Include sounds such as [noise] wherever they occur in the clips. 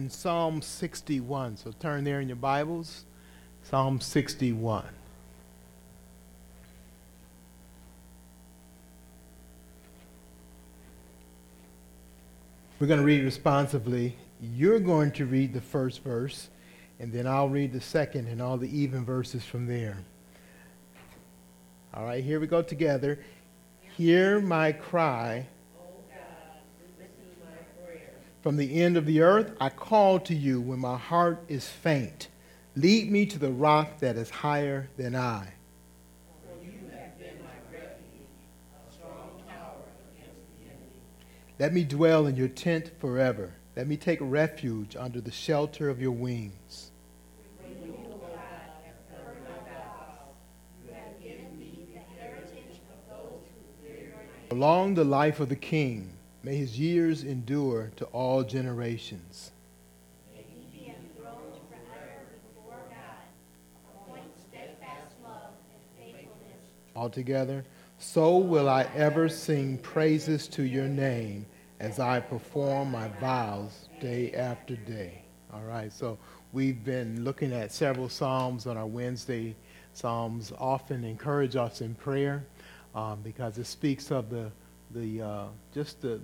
in Psalm 61. So turn there in your Bibles. Psalm 61. We're going to read responsively. You're going to read the first verse, and then I'll read the second and all the even verses from there. All right, here we go together. Hear my cry from the end of the earth, I call to you when my heart is faint. Lead me to the rock that is higher than I. Let me dwell in your tent forever. Let me take refuge under the shelter of your wings. Along the life of the king May his years endure to all generations. May he be enthroned forever before God. Appoint steadfast love and faithfulness. Altogether, so will I ever sing praises to your name as I perform my vows day after day. All right, so we've been looking at several Psalms on our Wednesday. Psalms often encourage us in prayer um, because it speaks of the the uh, just the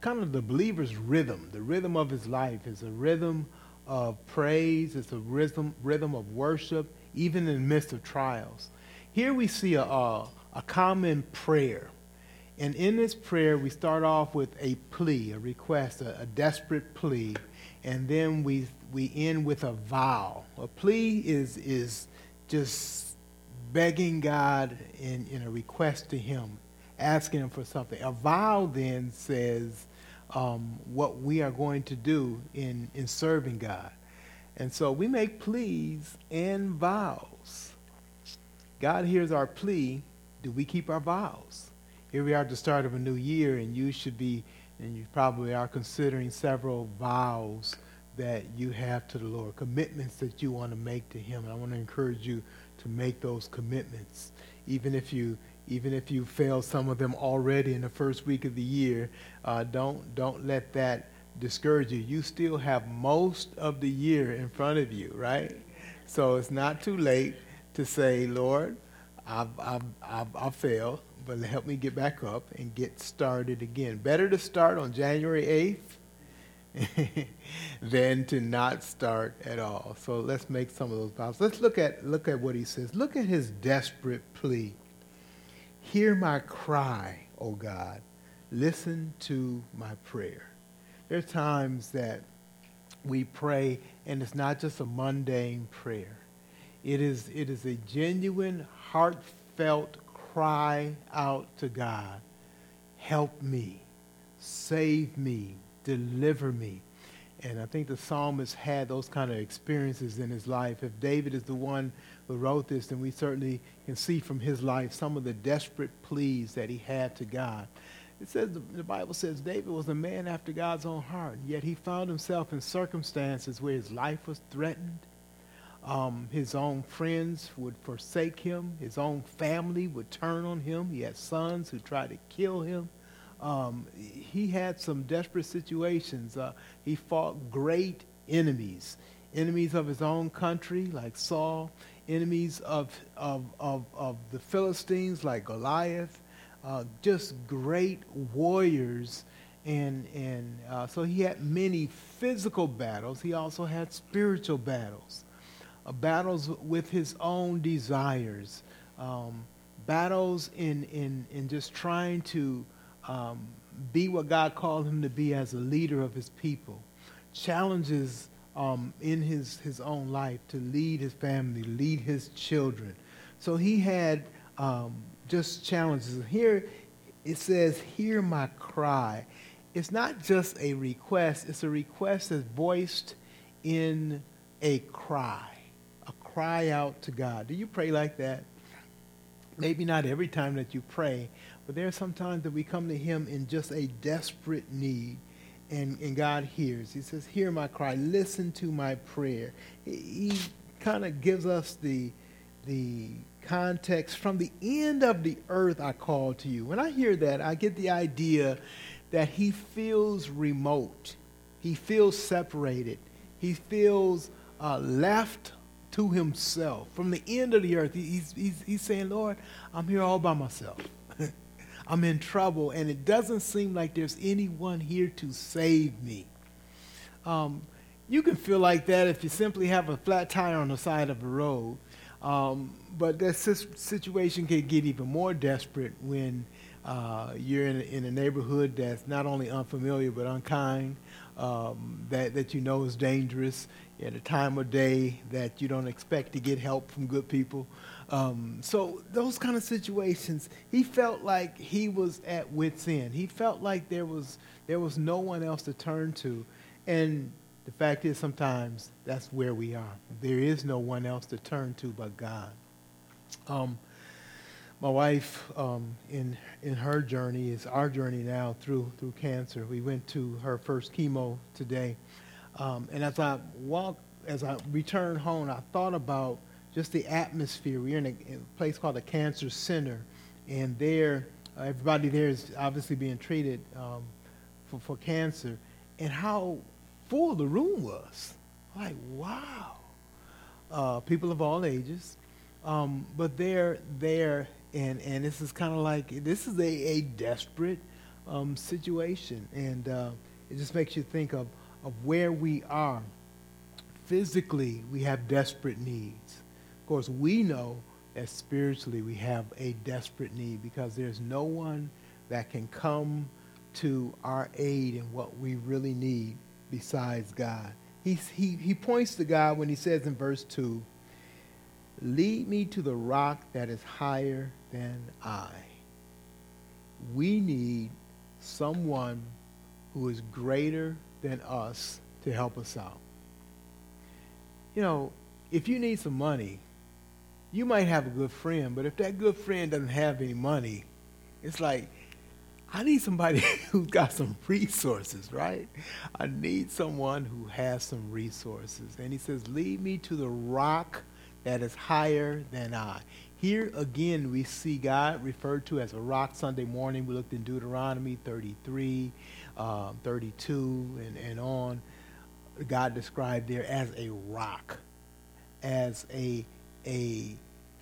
kind of the believer's rhythm. The rhythm of his life is a rhythm of praise. It's a rhythm rhythm of worship, even in the midst of trials. Here we see a, a, a common prayer. And in this prayer, we start off with a plea, a request, a, a, desperate plea, and then we we end with a vow. A plea is is just begging God in, in a request to Him asking him for something. A vow then says um, what we are going to do in, in serving God. And so we make pleas and vows. God hears our plea. Do we keep our vows? Here we are at the start of a new year, and you should be, and you probably are considering several vows that you have to the Lord, commitments that you want to make to Him. And I want to encourage you to make those commitments, even if you even if you failed some of them already in the first week of the year, uh, don't, don't let that discourage you. You still have most of the year in front of you, right? So it's not too late to say, Lord, I've, I've, I've, I've failed, but help me get back up and get started again. Better to start on January 8th [laughs] than to not start at all. So let's make some of those vows. Let's look at look at what he says. Look at his desperate plea. Hear my cry, O God. Listen to my prayer. There are times that we pray, and it's not just a mundane prayer. It is, it is a genuine, heartfelt cry out to God Help me, save me, deliver me. And I think the psalmist had those kind of experiences in his life. If David is the one who wrote this, then we certainly can see from his life some of the desperate pleas that he had to God. It says the Bible says David was a man after God's own heart, yet he found himself in circumstances where his life was threatened. Um, his own friends would forsake him. His own family would turn on him. He had sons who tried to kill him. Um, he had some desperate situations. Uh, he fought great enemies, enemies of his own country, like Saul, enemies of, of, of, of the Philistines, like Goliath, uh, just great warriors. And, and uh, so he had many physical battles. He also had spiritual battles, uh, battles with his own desires, um, battles in, in, in just trying to um, be what God called him to be as a leader of his people. Challenges um, in his, his own life to lead his family, lead his children. So he had um, just challenges. Here it says, Hear my cry. It's not just a request, it's a request that's voiced in a cry, a cry out to God. Do you pray like that? Maybe not every time that you pray, but there are some times that we come to Him in just a desperate need, and, and God hears. He says, Hear my cry, listen to my prayer. He, he kind of gives us the, the context from the end of the earth I call to you. When I hear that, I get the idea that He feels remote. he feels separated. He feels uh, left to himself. From the end of the earth, he's, he's, he's saying, Lord, I'm here all by myself. I'm in trouble, and it doesn't seem like there's anyone here to save me. Um, you can feel like that if you simply have a flat tire on the side of the road. Um, but that situation can get even more desperate when uh, you're in a, in a, neighborhood that's not only unfamiliar but unkind, um, that, that you know is dangerous at a time of day that you don't expect to get help from good people. Um, so those kind of situations, he felt like he was at wit's end. He felt like there was there was no one else to turn to, and the fact is sometimes that's where we are. There is no one else to turn to but God. Um, my wife, um, in in her journey, is our journey now through through cancer. We went to her first chemo today, um, and as I walked, as I returned home, I thought about just the atmosphere. We're in a, a place called the Cancer Center, and there, uh, everybody there is obviously being treated um, for for cancer, and how full the room was. Like wow, uh, people of all ages. Um, but they're there and and this is kind of like this is a, a desperate um, situation, and uh, it just makes you think of of where we are. Physically, we have desperate needs. Course, we know that spiritually we have a desperate need because there's no one that can come to our aid in what we really need besides God. He's, he, he points to God when he says in verse 2, Lead me to the rock that is higher than I. We need someone who is greater than us to help us out. You know, if you need some money, you might have a good friend, but if that good friend doesn't have any money, it's like, I need somebody [laughs] who's got some resources, right? I need someone who has some resources. And he says, Lead me to the rock that is higher than I. Here again, we see God referred to as a rock Sunday morning. We looked in Deuteronomy 33, uh, 32, and, and on. God described there as a rock, as a, a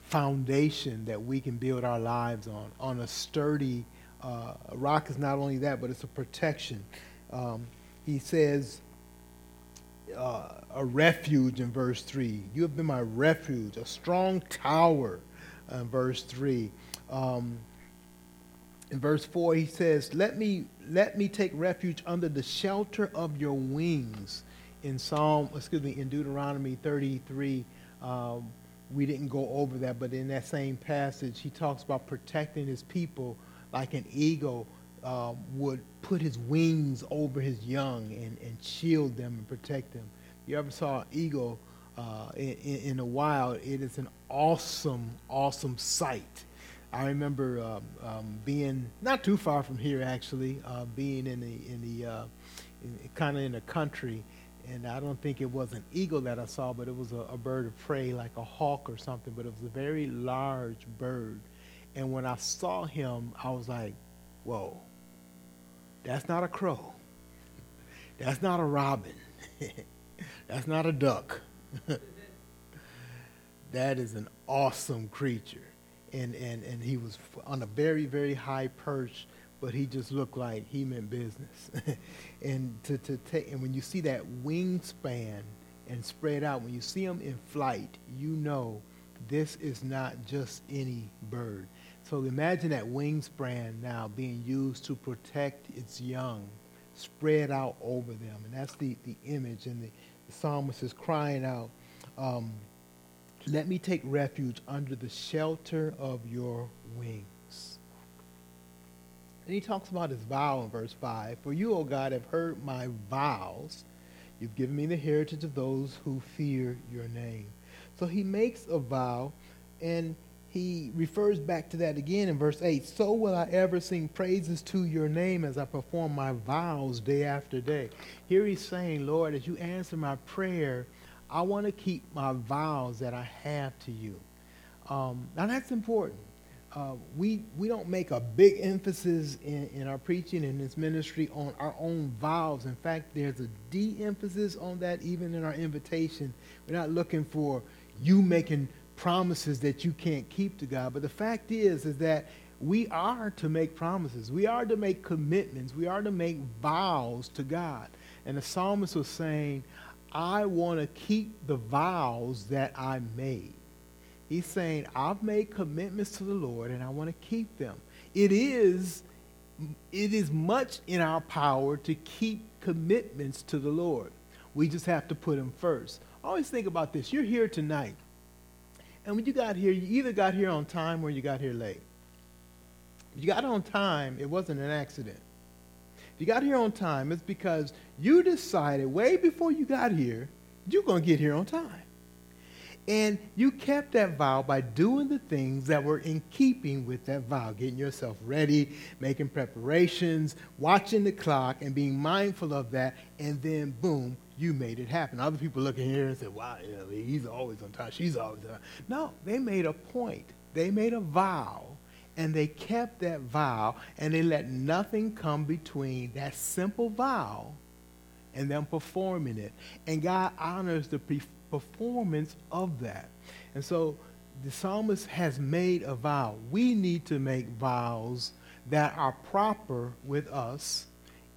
foundation that we can build our lives on, on a sturdy uh, rock is not only that, but it's a protection. Um, he says, uh, a refuge in verse 3. You have been my refuge, a strong tower in verse 3. Um, in verse 4, he says, let me, let me take refuge under the shelter of your wings. In Psalm, excuse me, in Deuteronomy 33, um, we didn't go over that, but in that same passage, he talks about protecting his people like an eagle uh, would put his wings over his young and, and shield them and protect them you ever saw an eagle uh, in, in, the wild, it is an awesome, awesome sight. I remember um, um, being not too far from here, actually, uh, being in the in the uh, kind of in the country, and I don't think it was an eagle that I saw, but it was a, a, bird of prey, like a hawk or something. But it was a very large bird, and when I saw him, I was like, "Whoa, that's not a crow. That's not a robin." [laughs] That's not a duck. [laughs] that is an awesome creature. And, and, and he was on a very, very high perch, but he just looked like he meant business. [laughs] and to, to take, and when you see that wingspan and spread out, when you see him in flight, you know this is not just any bird. So imagine that wingspan now being used to protect its young, spread out over them. And that's the, the image and the, the psalmist is crying out, um, Let me take refuge under the shelter of your wings. And he talks about his vow in verse 5 For you, O God, have heard my vows. You've given me the heritage of those who fear your name. So he makes a vow, and he refers back to that again in verse 8. So will I ever sing praises to your name as I perform my vows day after day. Here he's saying, Lord, as you answer my prayer, I want to keep my vows that I have to you. Um, now that's important. Uh, we, we don't make a big emphasis in, in our preaching and this ministry on our own vows. In fact, there's a de emphasis on that even in our invitation. We're not looking for you making promises that you can't keep to God. But the fact is, is that we are to make promises. We are to make commitments. We are to make vows to God. And the psalmist was saying, I want to keep the vows that I made. He's saying, I've made commitments to the Lord and I want to keep them. It is, it is much in our power to keep commitments to the Lord. We just have to put them first. Always think about this. You're here tonight. And when you got here, you either got here on time or you got here late. If you got on time, it wasn't an accident. If you got here on time, it's because you decided way before you got here, you're going to get here on time. And you kept that vow by doing the things that were in keeping with that vow, getting yourself ready, making preparations, watching the clock, and being mindful of that. And then, boom, you made it happen. Other people look in here and say, wow, he's always on time. She's always on time. No, they made a point. They made a vow, and they kept that vow, and they let nothing come between that simple vow and them performing it. And God honors the performance of that. And so the psalmist has made a vow. We need to make vows that are proper with us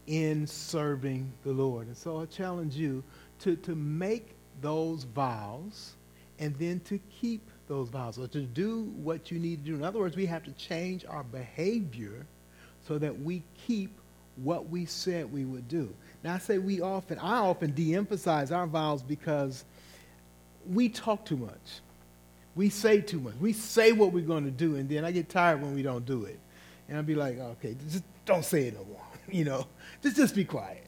in serving the Lord. And so I challenge you to, to make those vows and then to keep those vows or to do what you need to do. In other words, we have to change our behavior so that we keep what we said we would do. Now, I say we often, I often de emphasize our vows because we talk too much. We say too much. We say what we're going to do, and then I get tired when we don't do it. And I'll be like, okay, just don't say it no more. [laughs] You know, just just be quiet.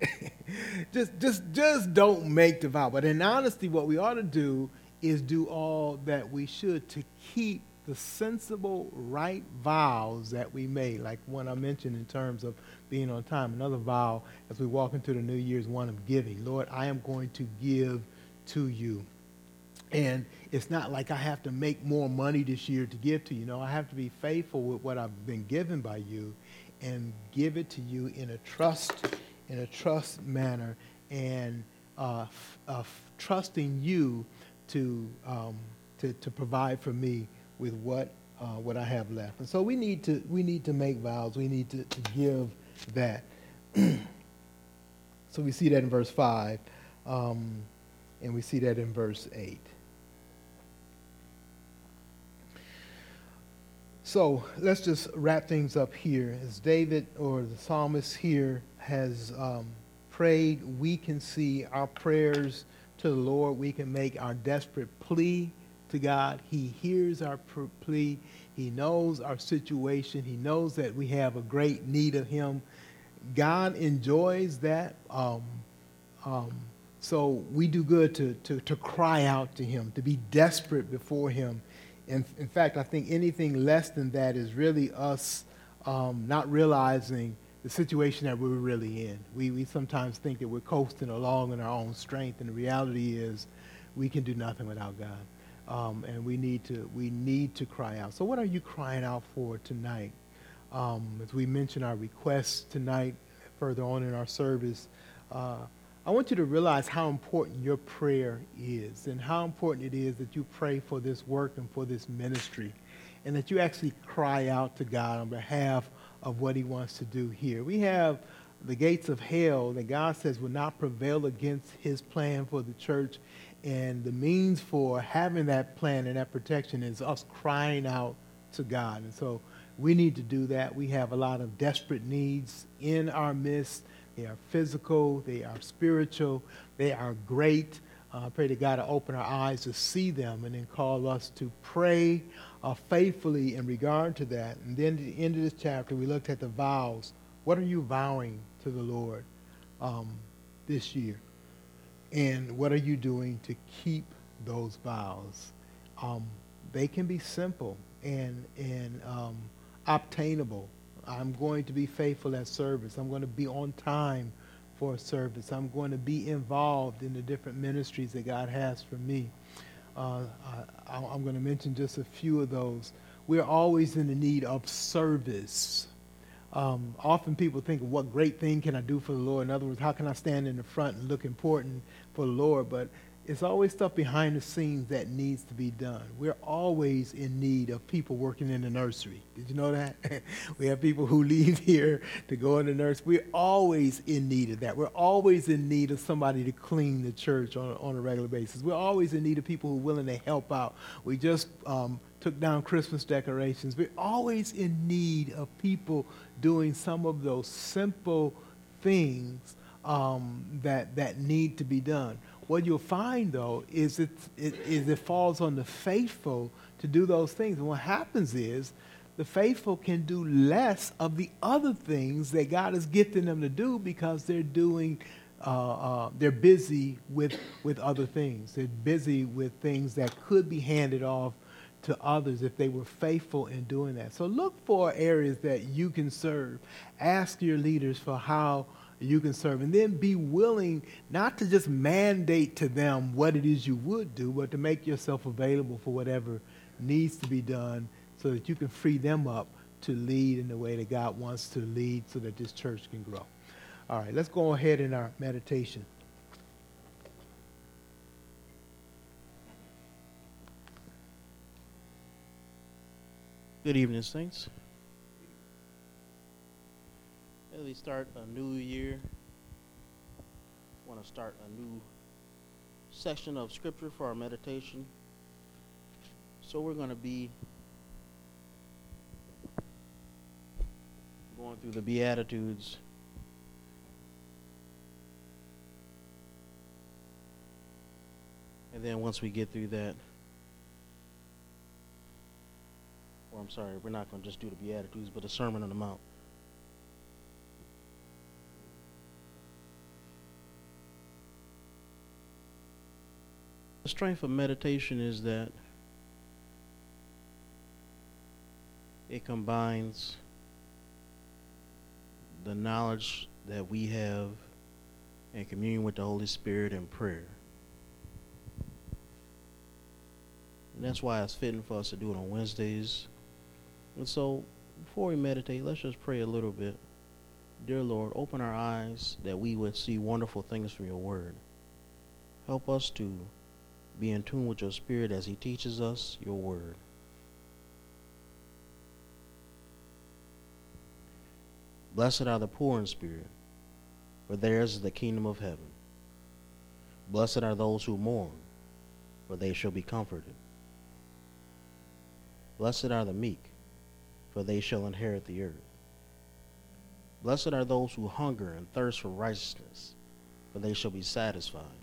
[laughs] just just just don't make the vow. But in honesty, what we ought to do is do all that we should to keep the sensible, right vows that we made, like one I mentioned in terms of being on time. Another vow as we walk into the new year's one of giving. Lord, I am going to give to you. And it's not like I have to make more money this year to give to you. No, I have to be faithful with what I've been given by you and give it to you in a trust, in a trust manner, and uh, f- uh, f- trusting you to, um, to, to provide for me with what, uh, what I have left. And so we need to, we need to make vows. We need to, to give that. [clears throat] so we see that in verse 5, um, and we see that in verse 8. So let's just wrap things up here. As David or the psalmist here has um, prayed, we can see our prayers to the Lord. We can make our desperate plea to God. He hears our plea. He knows our situation. He knows that we have a great need of Him. God enjoys that. Um, um, so we do good to, to, to cry out to Him, to be desperate before Him in, in fact, I think anything less than that is really us um, not realizing the situation that we're really in. We, we sometimes think that we're coasting along in our own strength, and the reality is we can do nothing without God. Um, and we need, to, we need to cry out. So, what are you crying out for tonight? Um, as we mention our requests tonight, further on in our service, uh, I want you to realize how important your prayer is and how important it is that you pray for this work and for this ministry and that you actually cry out to God on behalf of what he wants to do here. We have the gates of hell that God says will not prevail against his plan for the church. And the means for having that plan and that protection is us crying out to God. And so we need to do that. We have a lot of desperate needs in our midst they are physical, they are spiritual, they are great. Uh, I pray to God to open our eyes to see them and then call us to pray uh, faithfully in regard to that. And then at the end of this chapter, we looked at the vows. What are you vowing to the Lord um, this year? And what are you doing to keep those vows? Um, they can be simple and, and um, obtainable I'm going to be faithful at service. I'm going to be on time for service. I'm going to be involved in the different ministries that God has for me. Uh, I, am going to mention just a few of those. we're always in the need of service. Um, often people think what great thing can I do for the Lord. In other words, how can I stand in the front and look important for the Lord? But it's always stuff behind the scenes that needs to be done. We're always in need of people working in the nursery. Did you know that? [laughs] we have people who leave here to go in the nursery. We're always in need of that. We're always in need of somebody to clean the church on, on a regular basis. We're always in need of people who are willing to help out. We just um, took down Christmas decorations. We're always in need of people doing some of those simple things um, that, that need to be done. What you'll find, though, is it, it, is it falls on the faithful to do those things. And what happens is the faithful can do less of the other things that God is gifting them to do because they're doing, uh, uh, they're busy with, with other things. They're busy with things that could be handed off to others if they were faithful in doing that. So look for areas that you can serve. Ask your leaders for how you can serve. And then be willing not to just mandate to them what it is you would do, but to make yourself available for whatever needs to be done so that you can free them up to lead in the way that God wants to lead so that this church can grow. All right, let's go ahead in our meditation. Good evening, Saints as we start a new year, want to start a new section of scripture for our meditation. So we're going to be going through the Beatitudes. And then once we get through that, or I'm sorry, we're not going to just do the Beatitudes, but the Sermon on the Mount. The strength of meditation is that it combines the knowledge that we have in communion with the Holy Spirit and prayer. And that's why it's fitting for us to do it on Wednesdays. And so, before we meditate, let's just pray a little bit. Dear Lord, open our eyes that we would see wonderful things from your word. Help us to be in tune with your spirit as he teaches us your word. Blessed are the poor in spirit, for theirs is the kingdom of heaven. Blessed are those who mourn, for they shall be comforted. Blessed are the meek, for they shall inherit the earth. Blessed are those who hunger and thirst for righteousness, for they shall be satisfied.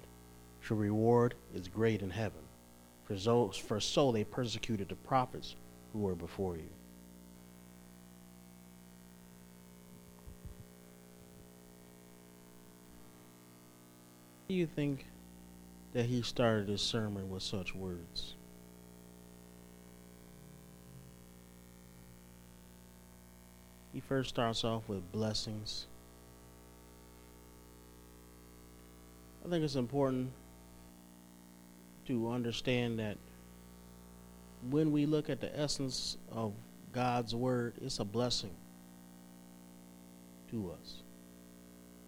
your reward is great in heaven. For so, for so they persecuted the prophets who were before you. Do you think that he started his sermon with such words? He first starts off with blessings. I think it's important to understand that when we look at the essence of God's word, it's a blessing to us.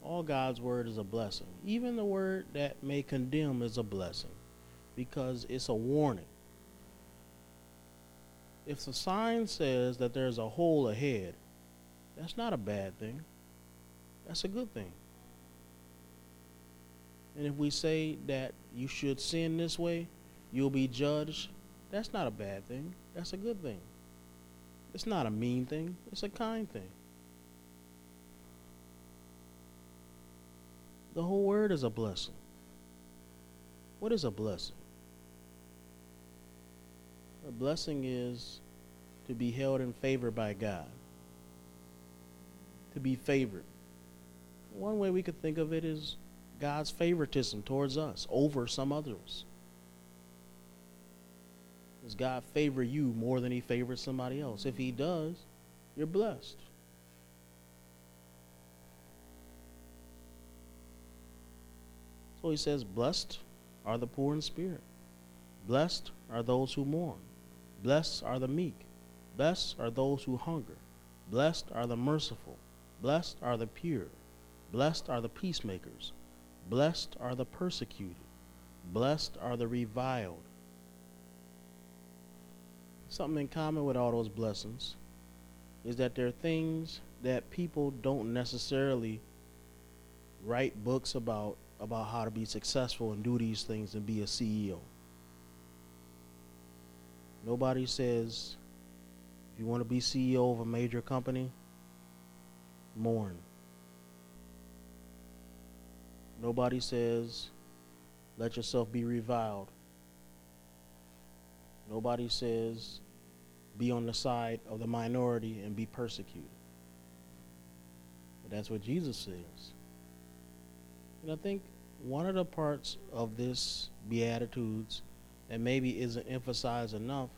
All God's word is a blessing. Even the word that may condemn is a blessing because it's a warning. If the sign says that there's a hole ahead, that's not a bad thing. That's a good thing. And if we say that you should sin this way, you'll be judged, that's not a bad thing. That's a good thing. It's not a mean thing, it's a kind thing. The whole word is a blessing. What is a blessing? A blessing is to be held in favor by God. To be favored. One way we could think of it is God's favoritism towards us over some others. Does God favor you more than he favors somebody else? If he does, you're blessed. So he says, Blessed are the poor in spirit. Blessed are those who mourn. Blessed are the meek. Blessed are those who hunger. Blessed are the merciful. Blessed are the pure. Blessed are the peacemakers. Blessed are the persecuted. Blessed are the reviled. Something in common with all those blessings is that there are things that people don't necessarily write books about about how to be successful and do these things and be a CEO. Nobody says if you want to be CEO of a major company, mourn. Nobody says let yourself be reviled. Nobody says be on the side of the minority and be persecuted. But that's what Jesus says. And I think one of the parts of this Beatitudes that maybe isn't emphasized enough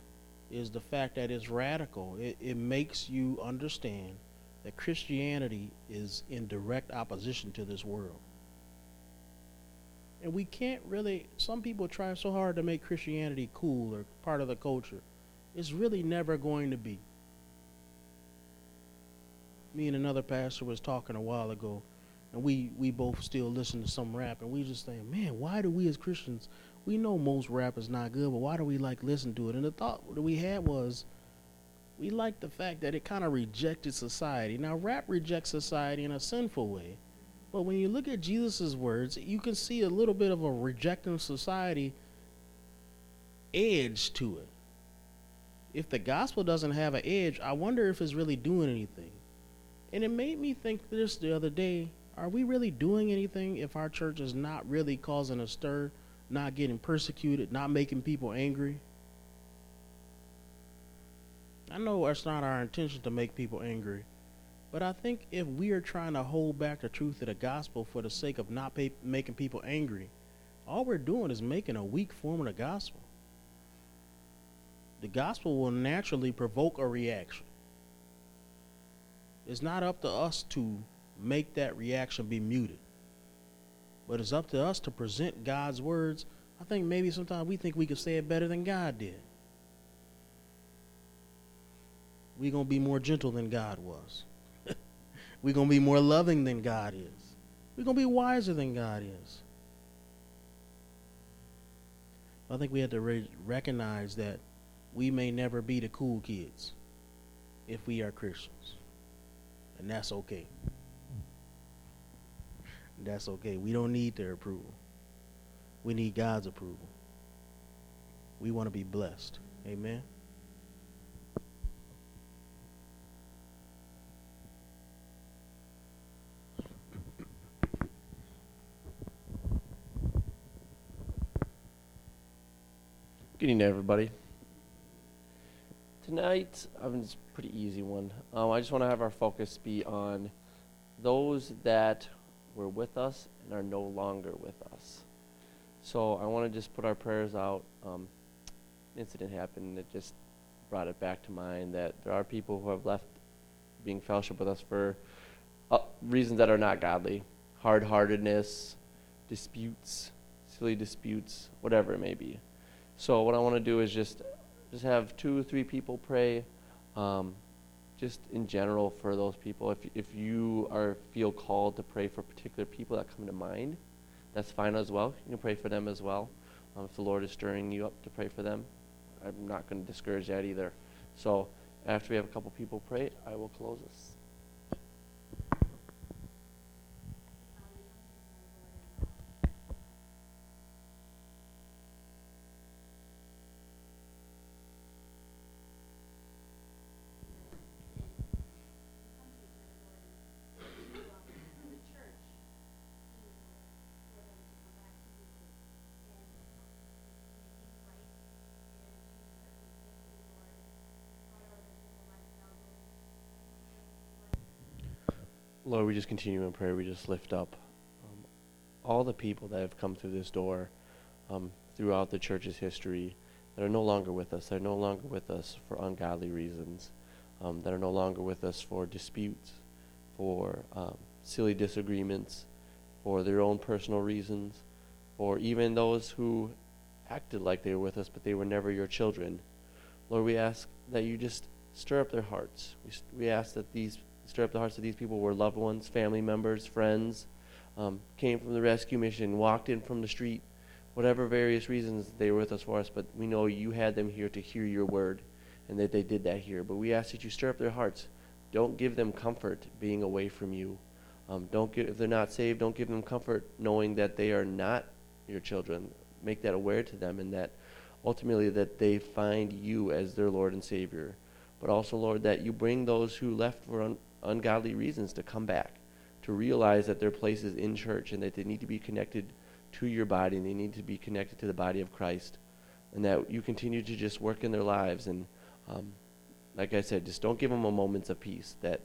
is the fact that it's radical. It, it makes you understand that Christianity is in direct opposition to this world. And we can't really, some people try so hard to make Christianity cool or part of the culture. It's really never going to be. Me and another pastor was talking a while ago and we we both still listen to some rap, and we just think, man, why do we as Christians? We know most rap is not good, but why do we like listen to it? And the thought that we had was, we like the fact that it kind of rejected society. Now, rap rejects society in a sinful way, but when you look at Jesus' words, you can see a little bit of a rejecting society edge to it. If the gospel doesn't have an edge, I wonder if it's really doing anything. And it made me think this the other day are we really doing anything if our church is not really causing a stir, not getting persecuted, not making people angry? I know it's not our intention to make people angry, but I think if we are trying to hold back the truth of the gospel for the sake of not pay, making people angry, all we're doing is making a weak form of the gospel. The gospel will naturally provoke a reaction. It's not up to us to make that reaction be muted. But it's up to us to present God's words. I think maybe sometimes we think we can say it better than God did. We're going to be more gentle than God was. We're going to be more loving than God is. We're going to be wiser than God is. I think we have to re- recognize that we may never be the cool kids if we are Christians. And that's okay. That's okay. We don't need their approval. We need God's approval. We want to be blessed. Amen. Good evening, everybody. Tonight, I mean, it's a pretty easy one. Um, I just want to have our focus be on those that were with us and are no longer with us. So I want to just put our prayers out. Um, incident happened that just brought it back to mind that there are people who have left being fellowship with us for uh, reasons that are not godly, hard-heartedness, disputes, silly disputes, whatever it may be. So what I want to do is just just have two or three people pray. Um, just in general for those people. If, if you are feel called to pray for particular people that come to mind, that's fine as well. You can pray for them as well. Um, if the Lord is stirring you up to pray for them, I'm not going to discourage that either. So after we have a couple people pray, I will close this. Lord, we just continue in prayer. We just lift up um, all the people that have come through this door um, throughout the church's history that are no longer with us. They're no longer with us for ungodly reasons. Um, that are no longer with us for disputes, for um, silly disagreements, for their own personal reasons, or even those who acted like they were with us, but they were never your children. Lord, we ask that you just stir up their hearts. We, we ask that these stir up the hearts of these people were loved ones, family members, friends, um, came from the rescue mission, walked in from the street, whatever various reasons they were with us for us, but we know you had them here to hear your word and that they did that here. But we ask that you stir up their hearts. Don't give them comfort being away from you. Um, don't give, if they're not saved, don't give them comfort knowing that they are not your children. Make that aware to them and that ultimately that they find you as their Lord and Savior. But also, Lord, that you bring those who left for un- ungodly reasons to come back, to realize that their place is in church and that they need to be connected to your body and they need to be connected to the body of Christ. And that you continue to just work in their lives and um, like I said, just don't give them a moments of peace. That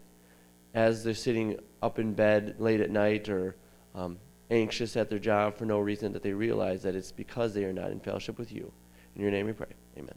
as they're sitting up in bed late at night or um, anxious at their job for no reason, that they realize that it's because they are not in fellowship with you. In your name we pray. Amen.